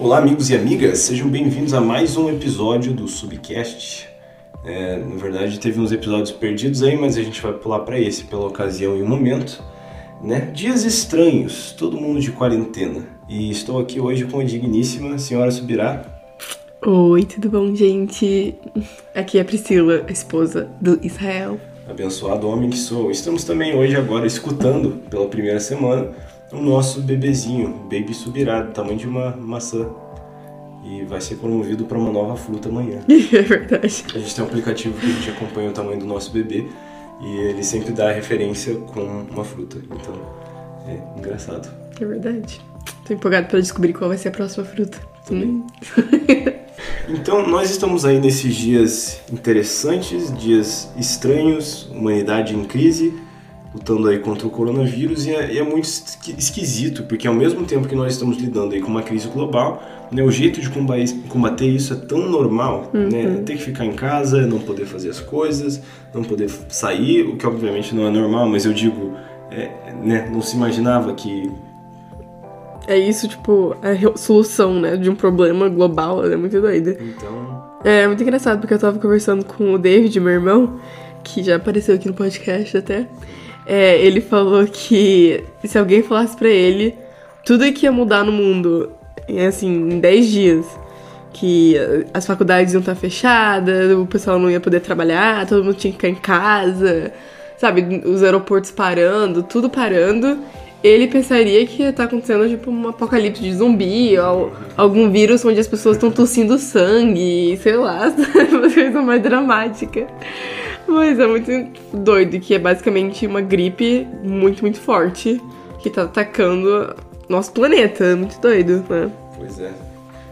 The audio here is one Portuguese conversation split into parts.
Olá, amigos e amigas, sejam bem-vindos a mais um episódio do Subcast. É, na verdade, teve uns episódios perdidos aí, mas a gente vai pular para esse pela ocasião e o momento. Né? Dias estranhos, todo mundo de quarentena. E estou aqui hoje com a digníssima senhora Subirá. Oi, tudo bom, gente? Aqui é a Priscila, a esposa do Israel. Abençoado homem que sou. Estamos também hoje agora escutando pela primeira semana o nosso bebezinho, Baby Subirá, do tamanho de uma maçã. E vai ser promovido para uma nova fruta amanhã. é verdade. A gente tem um aplicativo que a gente acompanha o tamanho do nosso bebê e ele sempre dá referência com uma fruta. Então, é engraçado. É verdade. Tô empolgado para descobrir qual vai ser a próxima fruta. Hum. Então, nós estamos aí nesses dias interessantes, dias estranhos, humanidade em crise, lutando aí contra o coronavírus e é, e é, muito esquisito, porque ao mesmo tempo que nós estamos lidando aí com uma crise global, né, o jeito de combater isso é tão normal, né, uhum. né? Ter que ficar em casa, não poder fazer as coisas, não poder sair, o que obviamente não é normal, mas eu digo, é, né, não se imaginava que é isso, tipo, a solução, né, de um problema global, é muito doida. Então. É muito engraçado, porque eu tava conversando com o David, meu irmão, que já apareceu aqui no podcast até. É, ele falou que se alguém falasse para ele tudo que ia mudar no mundo, assim, em 10 dias, que as faculdades iam estar fechadas, o pessoal não ia poder trabalhar, todo mundo tinha que ficar em casa, sabe, os aeroportos parando, tudo parando, ele pensaria que ia estar acontecendo tipo um apocalipse de zumbi ou algum vírus onde as pessoas estão tossindo sangue, sei lá, uma coisa mais dramática. Mas é muito doido, que é basicamente uma gripe muito, muito forte que tá atacando nosso planeta. É muito doido, né? Pois é.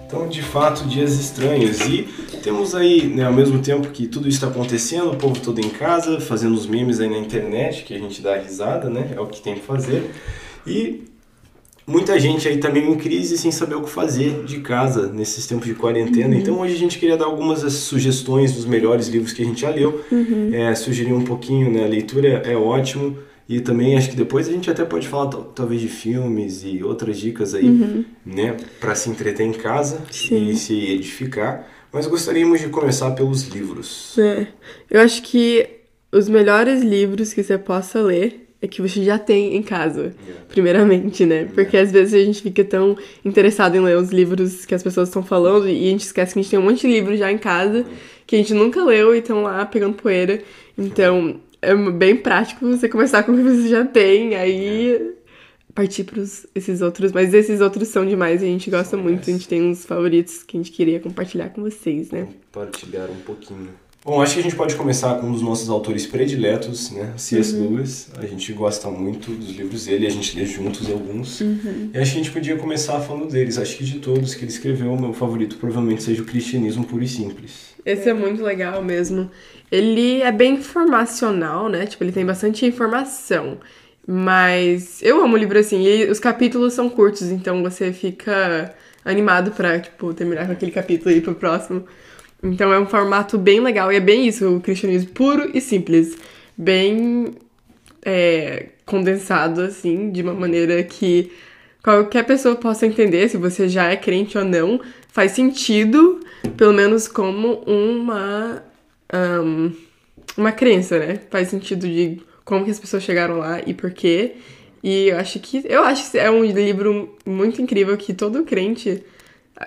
Então, de fato, dias estranhos. E temos aí, né, ao mesmo tempo que tudo isso está acontecendo, o povo todo em casa, fazendo os memes aí na internet, que a gente dá risada, né? É o que tem que fazer. E muita gente aí também em crise sem saber o que fazer de casa nesses tempos de quarentena. Uhum. Então hoje a gente queria dar algumas sugestões dos melhores livros que a gente já leu, uhum. é, sugerir um pouquinho, né? A leitura é, é ótimo. E também acho que depois a gente até pode falar talvez de filmes e outras dicas aí, uhum. né, para se entreter em casa Sim. e se edificar. Mas gostaríamos de começar pelos livros. É. Eu acho que os melhores livros que você possa ler é que você já tem em casa, primeiramente, né? Porque às vezes a gente fica tão interessado em ler os livros que as pessoas estão falando e a gente esquece que a gente tem um monte de livros já em casa que a gente nunca leu e estão lá pegando poeira. Então, é bem prático você começar com o que você já tem, aí partir para esses outros. Mas esses outros são demais e a gente gosta muito. A gente tem uns favoritos que a gente queria compartilhar com vocês, né? Compartilhar um pouquinho. Bom, acho que a gente pode começar com um dos nossos autores prediletos, né? C.S. Uhum. Lewis. A gente gosta muito dos livros dele, a gente lê juntos alguns. Uhum. E acho que a gente podia começar falando deles. Acho que de todos que ele escreveu, o meu favorito provavelmente seja o Cristianismo Puro e Simples. Esse é muito legal mesmo. Ele é bem informacional, né? Tipo, ele tem bastante informação. Mas eu amo o livro assim. E os capítulos são curtos, então você fica animado pra, tipo, terminar com aquele capítulo e ir pro próximo. Então é um formato bem legal e é bem isso, o cristianismo puro e simples. Bem é, condensado, assim, de uma maneira que qualquer pessoa possa entender, se você já é crente ou não, faz sentido, pelo menos como uma, um, uma crença, né? Faz sentido de como que as pessoas chegaram lá e por quê. E eu acho que eu acho que é um livro muito incrível que todo crente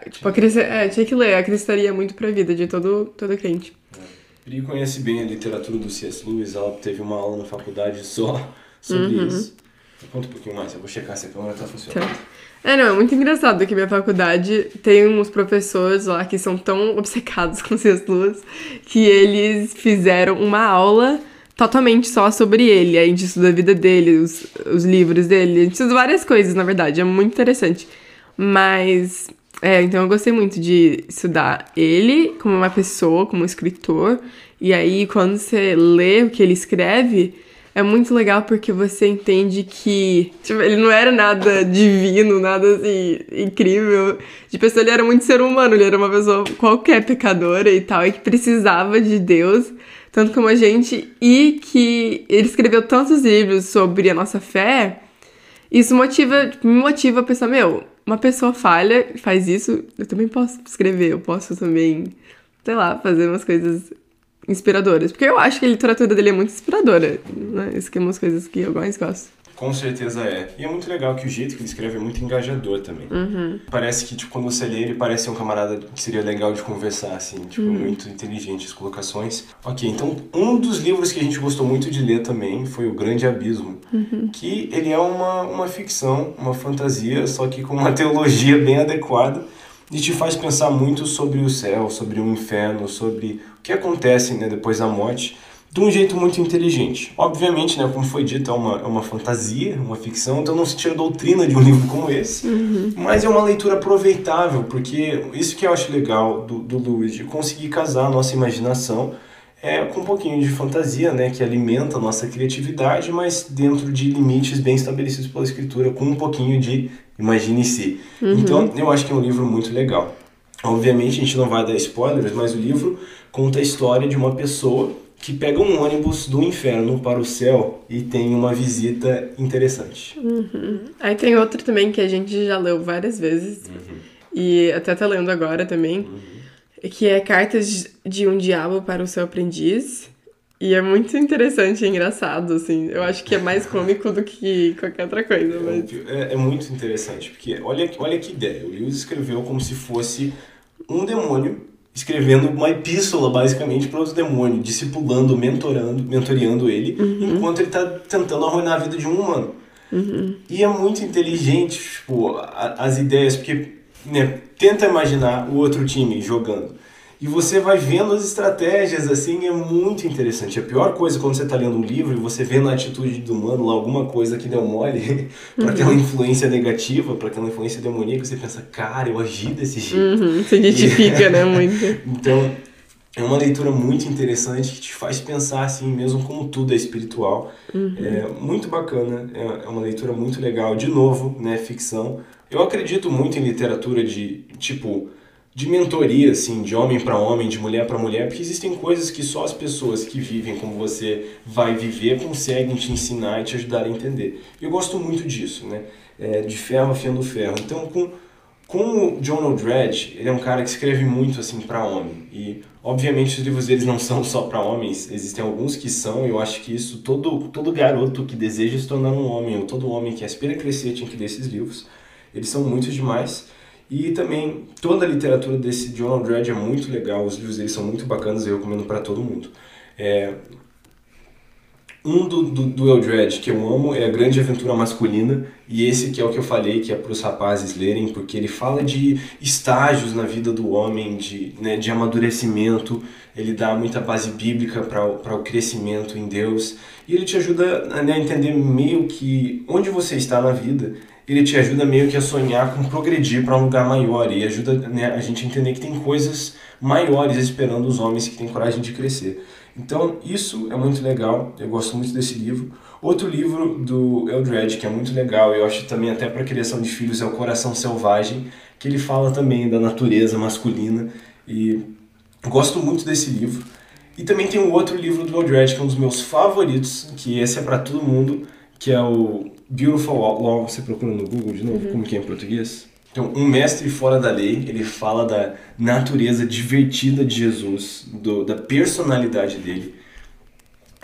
Tipo, a Cris, é, tinha que ler, acrescentaria muito pra vida de todo, todo crente. É. Pri conhece bem a literatura do C.S. Lewis, ela teve uma aula na faculdade só sobre uhum. isso. Conta um pouquinho mais, eu vou checar se a câmera tá funcionando. Tá. É, não, é muito engraçado que minha faculdade tem uns professores lá que são tão obcecados com C.S. Lewis que eles fizeram uma aula totalmente só sobre ele. A gente estuda a vida dele, os, os livros dele, a gente estuda várias coisas, na verdade, é muito interessante. Mas é, então eu gostei muito de estudar ele como uma pessoa, como um escritor. E aí, quando você lê o que ele escreve, é muito legal porque você entende que tipo, ele não era nada divino, nada assim, incrível. De pessoa, ele era muito ser humano, ele era uma pessoa qualquer pecadora e tal, e que precisava de Deus, tanto como a gente, e que ele escreveu tantos livros sobre a nossa fé. Isso motiva, me motiva a pensar, meu, uma pessoa falha, faz isso, eu também posso escrever, eu posso também, sei lá, fazer umas coisas inspiradoras. Porque eu acho que a literatura dele é muito inspiradora, né? Isso que é umas coisas que eu mais gosto. Com certeza é. E é muito legal que o jeito que ele escreve é muito engajador também. Uhum. Parece que, tipo, quando você lê, ele parece um camarada que seria legal de conversar, assim. Tipo, uhum. muito inteligente as colocações. Ok, então, um dos livros que a gente gostou muito de ler também foi O Grande Abismo. Uhum. Que ele é uma, uma ficção, uma fantasia, só que com uma teologia bem adequada. E te faz pensar muito sobre o céu, sobre o inferno, sobre o que acontece né, depois da morte de um jeito muito inteligente. Obviamente, né, como foi dito, é uma, é uma fantasia, uma ficção, então não se tira doutrina de um livro como esse, uhum. mas é uma leitura aproveitável, porque isso que eu acho legal do, do Lewis, de conseguir casar a nossa imaginação é, com um pouquinho de fantasia, né, que alimenta a nossa criatividade, mas dentro de limites bem estabelecidos pela escritura, com um pouquinho de imagine-se. Uhum. Então, eu acho que é um livro muito legal. Obviamente, a gente não vai dar spoilers, mas o livro conta a história de uma pessoa que pega um ônibus do inferno para o céu e tem uma visita interessante. Uhum. Aí tem outro também que a gente já leu várias vezes uhum. e até tá lendo agora também, uhum. que é Cartas de um Diabo para o Seu Aprendiz. E é muito interessante e engraçado, assim. Eu acho que é mais cômico do que qualquer outra coisa. Mas... É, é, muito interessante, porque olha, olha que ideia. O Lewis escreveu como se fosse um demônio escrevendo uma epístola basicamente para os demônios, discipulando, mentorando, mentoreando ele, uhum. enquanto ele está tentando arruinar a vida de um humano. Uhum. E é muito inteligente, tipo, a, as ideias, porque né, tenta imaginar o outro time jogando. E você vai vendo as estratégias, assim, é muito interessante. A pior coisa quando você está lendo um livro e você vê na atitude do humano lá alguma coisa que deu mole para uhum. aquela influência negativa, para aquela influência demoníaca, você pensa, cara, eu agi desse jeito. Uhum, se identifica, e... né, muito. então, é uma leitura muito interessante que te faz pensar assim, mesmo como tudo é espiritual. Uhum. É muito bacana, é, é uma leitura muito legal. De novo, né, ficção. Eu acredito muito em literatura de, tipo de mentoria, assim, de homem para homem, de mulher para mulher, porque existem coisas que só as pessoas que vivem como você vai viver conseguem te ensinar e te ajudar a entender. Eu gosto muito disso, né? É, de ferro afiando ferro. Então, com, com o John O'Dredge, ele é um cara que escreve muito, assim, para homem. E, obviamente, os livros deles não são só para homens, existem alguns que são, e eu acho que isso, todo, todo garoto que deseja se tornar um homem, ou todo homem que aspira a crescer tinha que ler esses livros. Eles são muitos demais. E também toda a literatura desse John Aldred é muito legal, os livros dele são muito bacanas eu recomendo para todo mundo. É... Um do, do, do Eldred que eu amo é A Grande Aventura Masculina, e esse que é o que eu falei, que é para os rapazes lerem, porque ele fala de estágios na vida do homem, de, né, de amadurecimento, ele dá muita base bíblica para o crescimento em Deus, e ele te ajuda né, a entender meio que onde você está na vida ele te ajuda meio que a sonhar com progredir para um lugar maior e ajuda né, a gente a entender que tem coisas maiores esperando os homens que têm coragem de crescer. Então, isso é muito legal, eu gosto muito desse livro. Outro livro do Eldred, que é muito legal, eu acho também até para criação de filhos, é O Coração Selvagem, que ele fala também da natureza masculina e gosto muito desse livro. E também tem um outro livro do Eldred, que é um dos meus favoritos, que esse é para todo mundo, que é o Beautiful Law, você procura no Google de novo, uhum. como que é em português? Então, um mestre fora da lei, ele fala da natureza divertida de Jesus, do, da personalidade dele.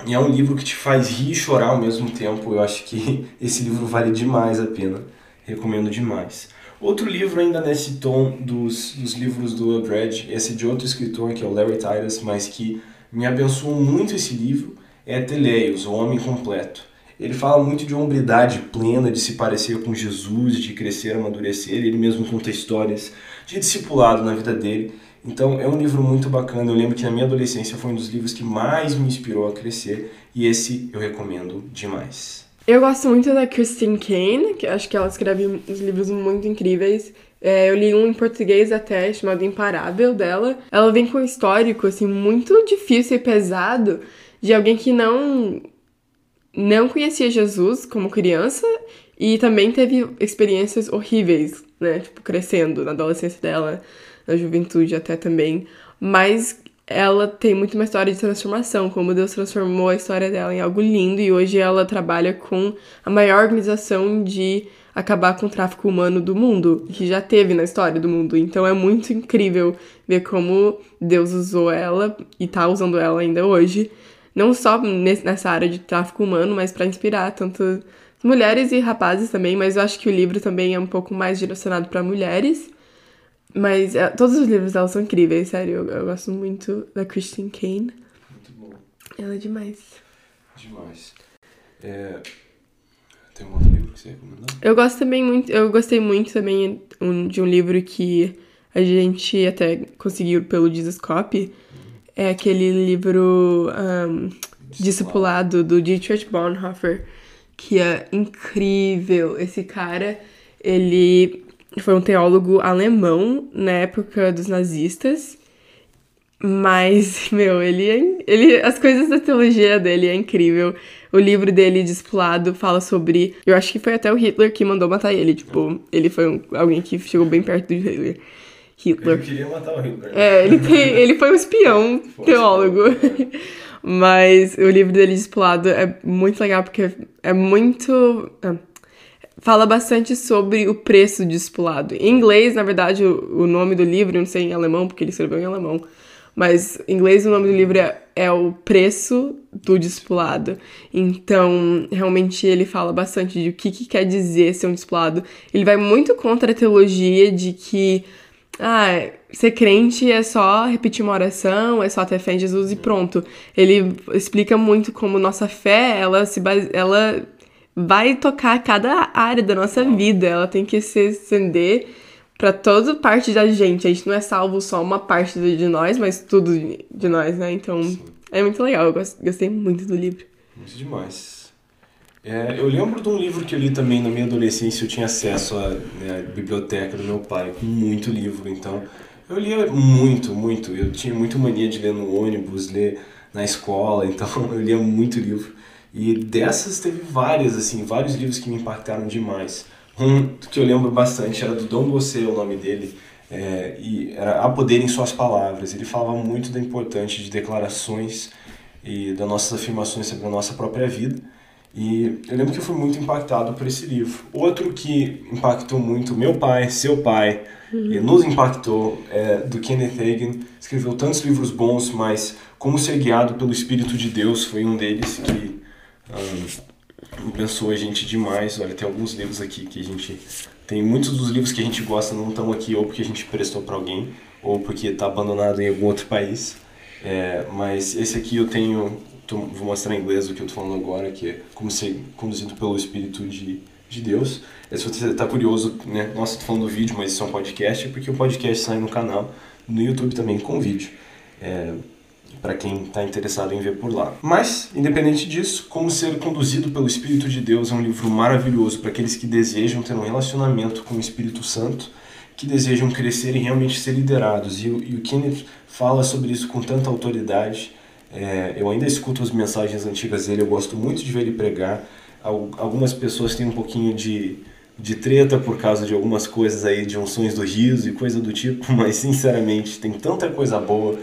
E é um livro que te faz rir e chorar ao mesmo tempo. Eu acho que esse livro vale demais a pena. Recomendo demais. Outro livro ainda nesse tom dos, dos livros do Eldred, esse de outro escritor, que é o Larry Titus, mas que me abençoou muito esse livro, é Teleios, o Homem Completo. Ele fala muito de hombridade plena, de se parecer com Jesus, de crescer, amadurecer. Ele mesmo conta histórias de discipulado na vida dele. Então é um livro muito bacana. Eu lembro que na minha adolescência foi um dos livros que mais me inspirou a crescer e esse eu recomendo demais. Eu gosto muito da Christine Kane, que acho que ela escreve uns livros muito incríveis. É, eu li um em português até, chamado Imparável, dela. Ela vem com um histórico, assim, muito difícil e pesado de alguém que não não conhecia Jesus como criança e também teve experiências horríveis, né? Tipo, crescendo na adolescência dela, na juventude até também. Mas ela tem muito uma história de transformação, como Deus transformou a história dela em algo lindo e hoje ela trabalha com a maior organização de acabar com o tráfico humano do mundo, que já teve na história do mundo. Então é muito incrível ver como Deus usou ela e tá usando ela ainda hoje, não só nessa área de tráfico humano, mas para inspirar tanto mulheres e rapazes também, mas eu acho que o livro também é um pouco mais direcionado para mulheres. Mas é, todos os livros dela são incríveis, sério. Eu, eu, gosto muito da Christine Kane. Muito bom. Ela é demais. Demais. É... Tem um outro livro que você recomendou? Eu gosto também muito. Eu gostei muito também de um livro que a gente até conseguiu pelo Copy. É aquele livro um, Discipulado do Dietrich Bonhoeffer, que é incrível. Esse cara, ele foi um teólogo alemão na época dos nazistas. Mas, meu, ele, é, ele as coisas da teologia dele é incrível. O livro dele, Discipulado, fala sobre. Eu acho que foi até o Hitler que mandou matar ele. Tipo, ele foi um, alguém que chegou bem perto do Hitler. Hitler. Ele queria matar o Hitler. É, ele, tem, ele foi um espião teólogo. Mas o livro dele, Discipulado, é muito legal porque é muito. Ah, fala bastante sobre o preço do discipulado. Em inglês, na verdade, o, o nome do livro, não sei em alemão, porque ele escreveu em alemão, mas em inglês o nome do livro é, é o preço do discipulado. Então, realmente ele fala bastante de o que, que quer dizer ser um discipulado. Ele vai muito contra a teologia de que ah, ser crente é só repetir uma oração, é só ter fé em Jesus e pronto. Ele explica muito como nossa fé, ela se base... ela vai tocar cada área da nossa vida. Ela tem que se estender para toda parte da gente. A gente não é salvo só uma parte de nós, mas tudo de nós, né? Então Sim. é muito legal. Eu gostei muito do livro. Muito demais. É, eu lembro de um livro que eu li também na minha adolescência. Eu tinha acesso à, né, biblioteca do meu pai com muito livro. Então eu lia muito, muito. Eu tinha muito mania de ler no ônibus, ler na escola. Então eu lia muito livro. E dessas teve várias, assim, vários livros que me impactaram demais. Um que eu lembro bastante era do Dom Gossé, o nome dele, é, e era A Poder em Suas Palavras. Ele falava muito da importância de declarações e das nossas afirmações sobre a nossa própria vida. E eu lembro que eu fui muito impactado por esse livro. Outro que impactou muito meu pai, seu pai, uhum. e nos impactou, é do Kenneth Hagin. Escreveu tantos livros bons, mas Como Ser Guiado pelo Espírito de Deus foi um deles que um, abençoou a gente demais. Olha, tem alguns livros aqui que a gente. Tem muitos dos livros que a gente gosta não estão aqui ou porque a gente prestou para alguém ou porque está abandonado em algum outro país. É, mas esse aqui eu tenho. Tô, vou mostrar em inglês o que eu estou falando agora, que é como ser conduzido pelo Espírito de, de Deus. É, se você está curioso, né? Nossa, tô falando do vídeo, mas isso é um podcast, porque o podcast sai no canal, no YouTube também com vídeo. É, para quem está interessado em ver por lá. Mas, independente disso, Como Ser Conduzido pelo Espírito de Deus é um livro maravilhoso para aqueles que desejam ter um relacionamento com o Espírito Santo, que desejam crescer e realmente ser liderados. E, e o Kenneth fala sobre isso com tanta autoridade. É, eu ainda escuto as mensagens antigas dele, eu gosto muito de ver ele pregar. Algumas pessoas têm um pouquinho de, de treta por causa de algumas coisas aí, de unções do riso e coisa do tipo, mas sinceramente tem tanta coisa boa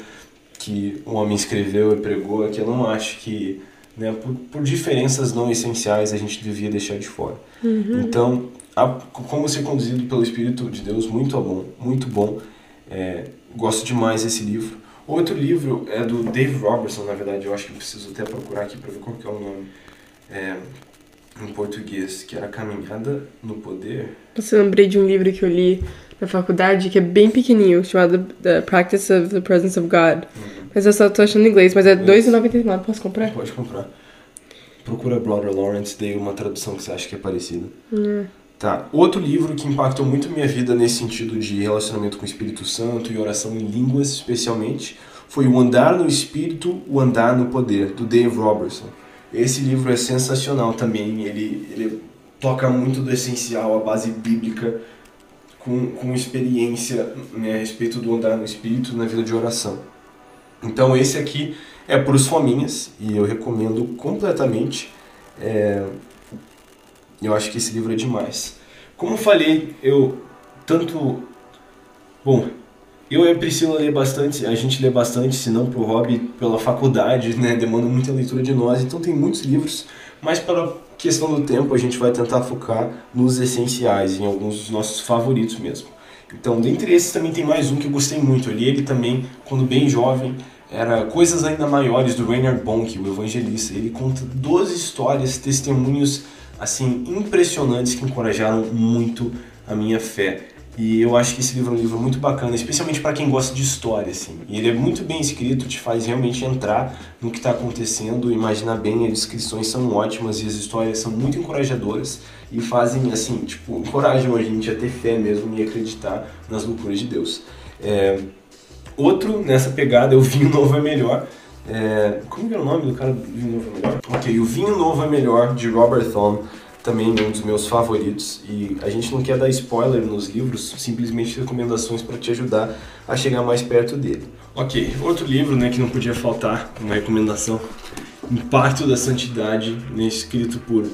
que um homem escreveu e pregou que eu não acho que, né, por, por diferenças não essenciais, a gente devia deixar de fora. Uhum. Então, a, como ser conduzido pelo Espírito de Deus, muito bom, muito bom. É, gosto demais desse livro. Outro livro é do Dave Robertson, na verdade, eu acho que preciso até procurar aqui para ver qual que é o nome. É, em português, que era Caminhada no Poder. Você lembrei de um livro que eu li na faculdade que é bem pequenininho, chamado The Practice of the Presence of God. Uhum. Mas eu só tô achando em inglês, mas é R$2,99, posso comprar? Pode comprar. Procura Brother Lawrence, dei uma tradução que você acha que é parecida. Uhum. Tá. Outro livro que impactou muito minha vida nesse sentido de relacionamento com o Espírito Santo e oração em línguas, especialmente, foi O Andar no Espírito, O Andar no Poder, do Dave Robertson. Esse livro é sensacional também, ele, ele toca muito do essencial, a base bíblica, com, com experiência né, a respeito do andar no Espírito na vida de oração. Então esse aqui é para os fominhas e eu recomendo completamente. É, eu acho que esse livro é demais. Como falei, eu tanto... Bom, eu e a Priscila lê bastante, a gente lê bastante, se não pro hobby, pela faculdade, né? Demanda muita leitura de nós, então tem muitos livros, mas para questão do tempo, a gente vai tentar focar nos essenciais, em alguns dos nossos favoritos mesmo. Então, dentre esses também tem mais um que eu gostei muito. Eu li ele também quando bem jovem, era Coisas Ainda Maiores, do Rainer Bonk, o evangelista. Ele conta 12 histórias, testemunhos assim impressionantes que encorajaram muito a minha fé. E eu acho que esse livro é um livro muito bacana, especialmente para quem gosta de história, assim. E ele é muito bem escrito, te faz realmente entrar no que está acontecendo, imaginar bem, as descrições são ótimas e as histórias são muito encorajadoras e fazem, assim, tipo, encorajam a gente a ter fé mesmo e acreditar nas loucuras de Deus. É... Outro nessa pegada é o Vinho Novo é Melhor. É... Como é o nome do cara do Vinho Novo é Melhor? Ok, o Vinho Novo é Melhor, de Robert Thorne também um dos meus favoritos e a gente não quer dar spoiler nos livros, simplesmente recomendações para te ajudar a chegar mais perto dele. Ok, outro livro né, que não podia faltar, uma recomendação, Impacto da Santidade, né, escrito por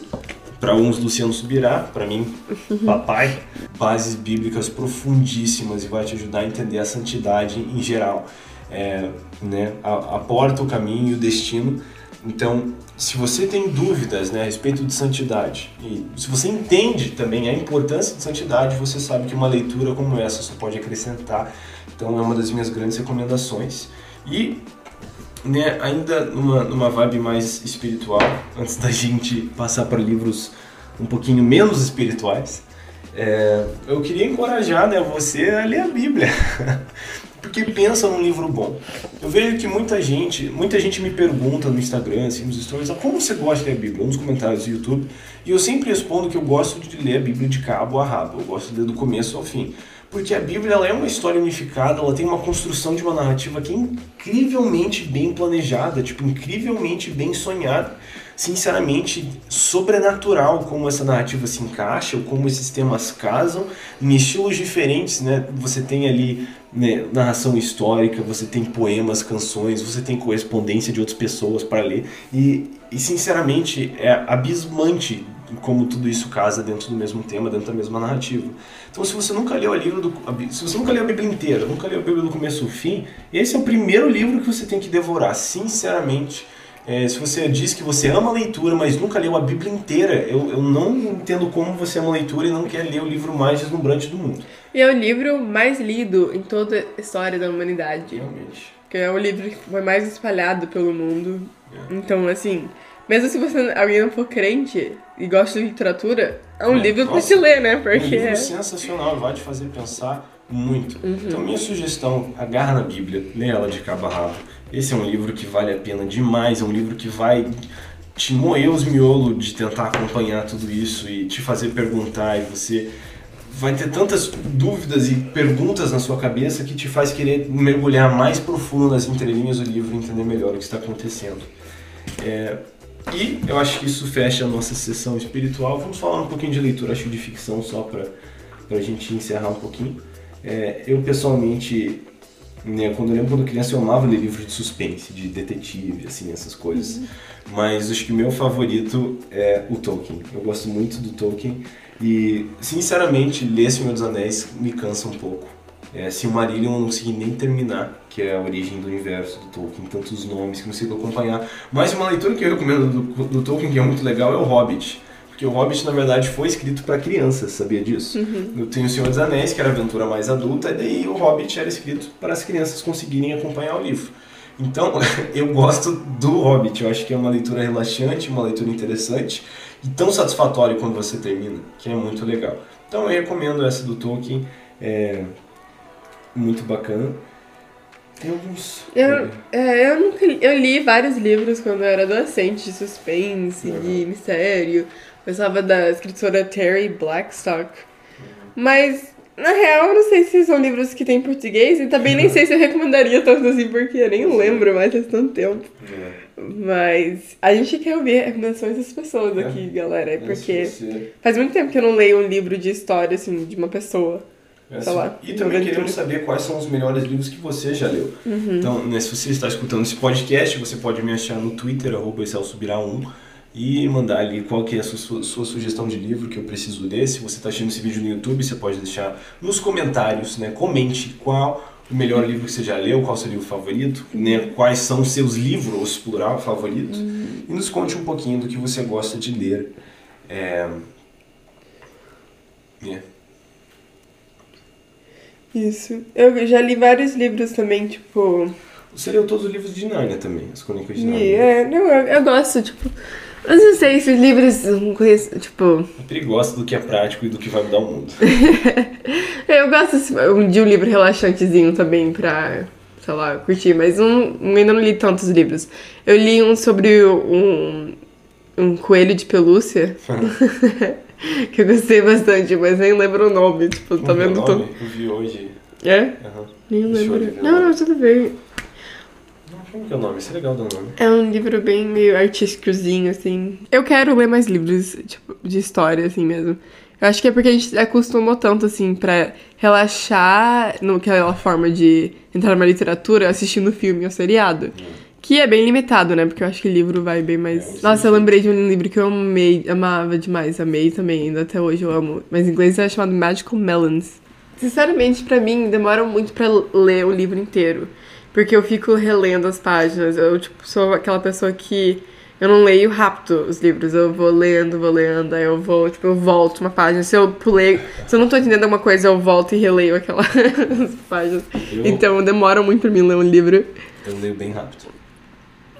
para uns Luciano Subirá, para mim, papai, bases bíblicas profundíssimas e vai te ajudar a entender a santidade em geral. É, né, aporta o caminho e o destino. Então, se você tem dúvidas né, a respeito de santidade e se você entende também a importância de santidade, você sabe que uma leitura como essa só pode acrescentar. Então é uma das minhas grandes recomendações. E né, ainda numa, numa vibe mais espiritual, antes da gente passar para livros um pouquinho menos espirituais, é, eu queria encorajar né, você a ler a Bíblia. porque pensa num livro bom. Eu vejo que muita gente, muita gente me pergunta no Instagram, assim, nos stories, ah, como você gosta de ler a Bíblia? Nos comentários do YouTube. E eu sempre respondo que eu gosto de ler a Bíblia de cabo a rabo. Eu gosto de ler do começo ao fim. Porque a Bíblia ela é uma história unificada, ela tem uma construção de uma narrativa que é incrivelmente bem planejada, tipo, incrivelmente bem sonhada. Sinceramente, sobrenatural como essa narrativa se encaixa, ou como esses temas casam, em estilos diferentes, né? Você tem ali né, narração histórica, você tem poemas, canções, você tem correspondência de outras pessoas para ler e, e sinceramente é abismante como tudo isso casa dentro do mesmo tema, dentro da mesma narrativa. Então, se você nunca leu a livro do, se você nunca leu a Bíblia inteira, nunca leu a Bíblia do começo ao fim, esse é o primeiro livro que você tem que devorar, sinceramente. É, se você diz que você ama a leitura, mas nunca leu a Bíblia inteira, eu, eu não entendo como você ama a leitura e não quer ler o livro mais deslumbrante do mundo. E é o livro mais lido em toda a história da humanidade. Realmente. Que é o livro que foi mais espalhado pelo mundo. É. Então, assim, mesmo se você alguém não for crente e gosta de literatura, é um é, livro nossa, pra te ler, né? Porque... É um livro sensacional, vai te fazer pensar muito. Uhum. Então, minha sugestão, agarra na Bíblia, lê ela de cabo a rabo esse é um livro que vale a pena demais, é um livro que vai te moer os miolos de tentar acompanhar tudo isso e te fazer perguntar e você vai ter tantas dúvidas e perguntas na sua cabeça que te faz querer mergulhar mais profundo nas entrelinhas do livro e entender melhor o que está acontecendo. É, e eu acho que isso fecha a nossa sessão espiritual. Vamos falar um pouquinho de leitura, acho de ficção, só para a gente encerrar um pouquinho. É, eu pessoalmente quando eu lembro quando criança eu amava ler livros de suspense, de detetive, assim, essas coisas. Uhum. Mas acho que o meu favorito é o Tolkien. Eu gosto muito do Tolkien e, sinceramente, ler Senhor dos Anéis me cansa um pouco. É, Silmarillion eu não consegui nem terminar, que é a origem do universo do Tolkien, tantos nomes que não consigo acompanhar. Mas uma leitura que eu recomendo do, do Tolkien, que é muito legal, é o Hobbit. Porque o Hobbit, na verdade, foi escrito para crianças, sabia disso? Uhum. Eu tenho o Senhor dos Anéis, que era a aventura mais adulta, e daí o Hobbit era escrito para as crianças conseguirem acompanhar o livro. Então, eu gosto do Hobbit. Eu acho que é uma leitura relaxante, uma leitura interessante e tão satisfatória quando você termina, que é muito legal. Então, eu recomendo essa do Tolkien. É muito bacana. Tem alguns. Eu, é, eu, nunca, eu li vários livros quando eu era adolescente, de suspense, de mistério. Gostava da escritora Terry Blackstock. Mas, na real, eu não sei se são livros que tem em português e também nem sei se eu recomendaria tanto assim, porque eu nem lembro mais faz tanto tempo. É. Mas a gente quer ouvir recomendações das pessoas é. aqui, galera. É porque faz muito tempo que eu não leio um livro de história, assim, de uma pessoa. Assim. lá, e também queremos saber quais são os melhores livros que você já leu. Uhum. Então, né, se você está escutando esse podcast, você pode me achar no Twitter, arroba 1 e mandar ali qual que é a sua, sua sugestão de livro que eu preciso ler. Se você está assistindo esse vídeo no YouTube, você pode deixar nos comentários, né? Comente qual o melhor livro que você já leu, qual seu livro favorito, né? Quais são os seus livros, plural, favoritos. Uhum. E nos conte um pouquinho do que você gosta de ler É... Yeah. Isso. Eu já li vários livros também, tipo. Você leu todos os livros de Nárnia também, as crônicas de Nárnia. É, não, eu, eu gosto, tipo. Eu não sei, esses livros não conheço, tipo. Sempre gosto do que é prático e do que vai mudar o mundo. eu gosto de um livro relaxantezinho também pra, sei lá, curtir, mas um, ainda não li tantos livros. Eu li um sobre um, um coelho de pelúcia. que eu gostei bastante, mas nem lembro o nome. Tipo, tá vendo? Nome? Eu vi hoje. É? Uhum. Nem lembro. Não, não, tudo bem. Como que é o nome? Isso é legal dar o nome. É um livro bem meio artísticozinho, assim. Eu quero ler mais livros, tipo, de história, assim mesmo. Eu acho que é porque a gente acostumou tanto, assim, pra relaxar naquela forma de entrar numa literatura assistindo filme ou seriado. Hum. Que é bem limitado, né? Porque eu acho que livro vai bem mais. É, Nossa, eu lembrei de um livro que eu amei, amava demais, amei também, ainda até hoje eu amo. Mas em inglês é chamado Magical Melons. Sinceramente, para mim, demora muito para ler o livro inteiro. Porque eu fico relendo as páginas. Eu, tipo, sou aquela pessoa que. Eu não leio rápido os livros, eu vou lendo, vou lendo, aí eu vou, tipo, eu volto uma página. Se eu pulei, se eu não tô entendendo alguma coisa, eu volto e releio aquelas páginas. Eu... Então demora muito pra mim ler um livro. Eu leio bem rápido.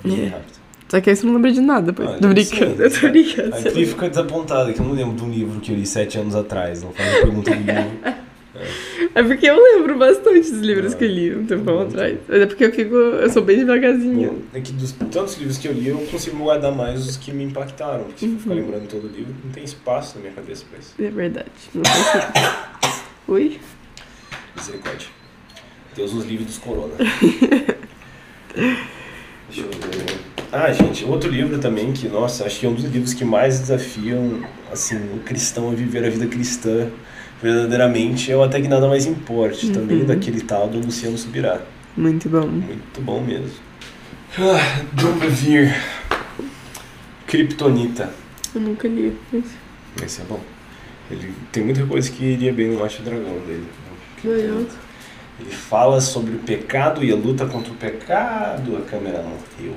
Bem é. rápido. Só que aí você não lembra de nada, pô. Ah, tô brincando, eu tô brincando. Aqui fica desapontado, que eu não lembro de um livro que eu li sete anos atrás. Não faz pergunta do livro. É porque eu lembro bastante dos livros que eu li um tempão atrás. Mas é porque eu fico. Eu sou bem devagarzinho. É que dos tantos livros que eu li, eu consigo guardar mais os que me impactaram. Porque se eu ficar uhum. lembrando todo o livro, não tem espaço na minha cabeça pra isso. É verdade. Não Ui? Misericórdia. Deus nos livre dos corona. Deixa eu ver. Ah, gente, outro livro também que, nossa, acho que é um dos livros que mais desafiam, assim, o cristão a viver a vida cristã verdadeiramente é o Até Que Nada Mais Importe, uhum. também daquele tal do Luciano Subirá. Muito bom. Muito bom mesmo. Ah, John Bevere. Kryptonita. Eu nunca li esse. Esse é bom. Ele tem muita coisa que iria bem no Macho Dragão dele. Legal. Ele fala sobre o pecado e a luta contra o pecado. A câmera não riu.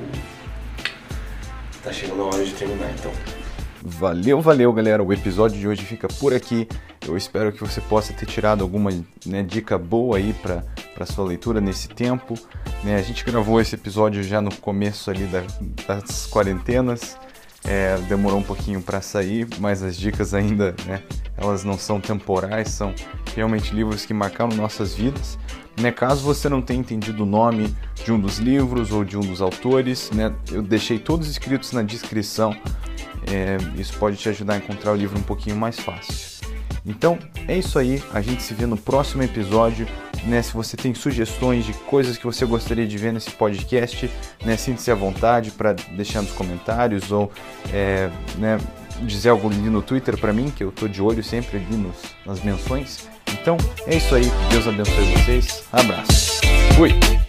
Tá chegando a hora de terminar então. Valeu, valeu, galera. O episódio de hoje fica por aqui. Eu espero que você possa ter tirado alguma né, dica boa aí para sua leitura nesse tempo. Né, a gente gravou esse episódio já no começo ali da, das quarentenas. É, demorou um pouquinho para sair, mas as dicas ainda, né, elas não são temporais, são realmente livros que marcaram nossas vidas. Né, caso você não tenha entendido o nome de um dos livros ou de um dos autores, né, eu deixei todos escritos na descrição. É, isso pode te ajudar a encontrar o livro um pouquinho mais fácil. Então é isso aí, a gente se vê no próximo episódio. Né, se você tem sugestões de coisas que você gostaria de ver nesse podcast, né, sinta-se à vontade para deixar nos comentários ou é, né, dizer algo ali no Twitter para mim, que eu tô de olho sempre ali nos, nas menções. Então é isso aí, Deus abençoe vocês, abraço, fui!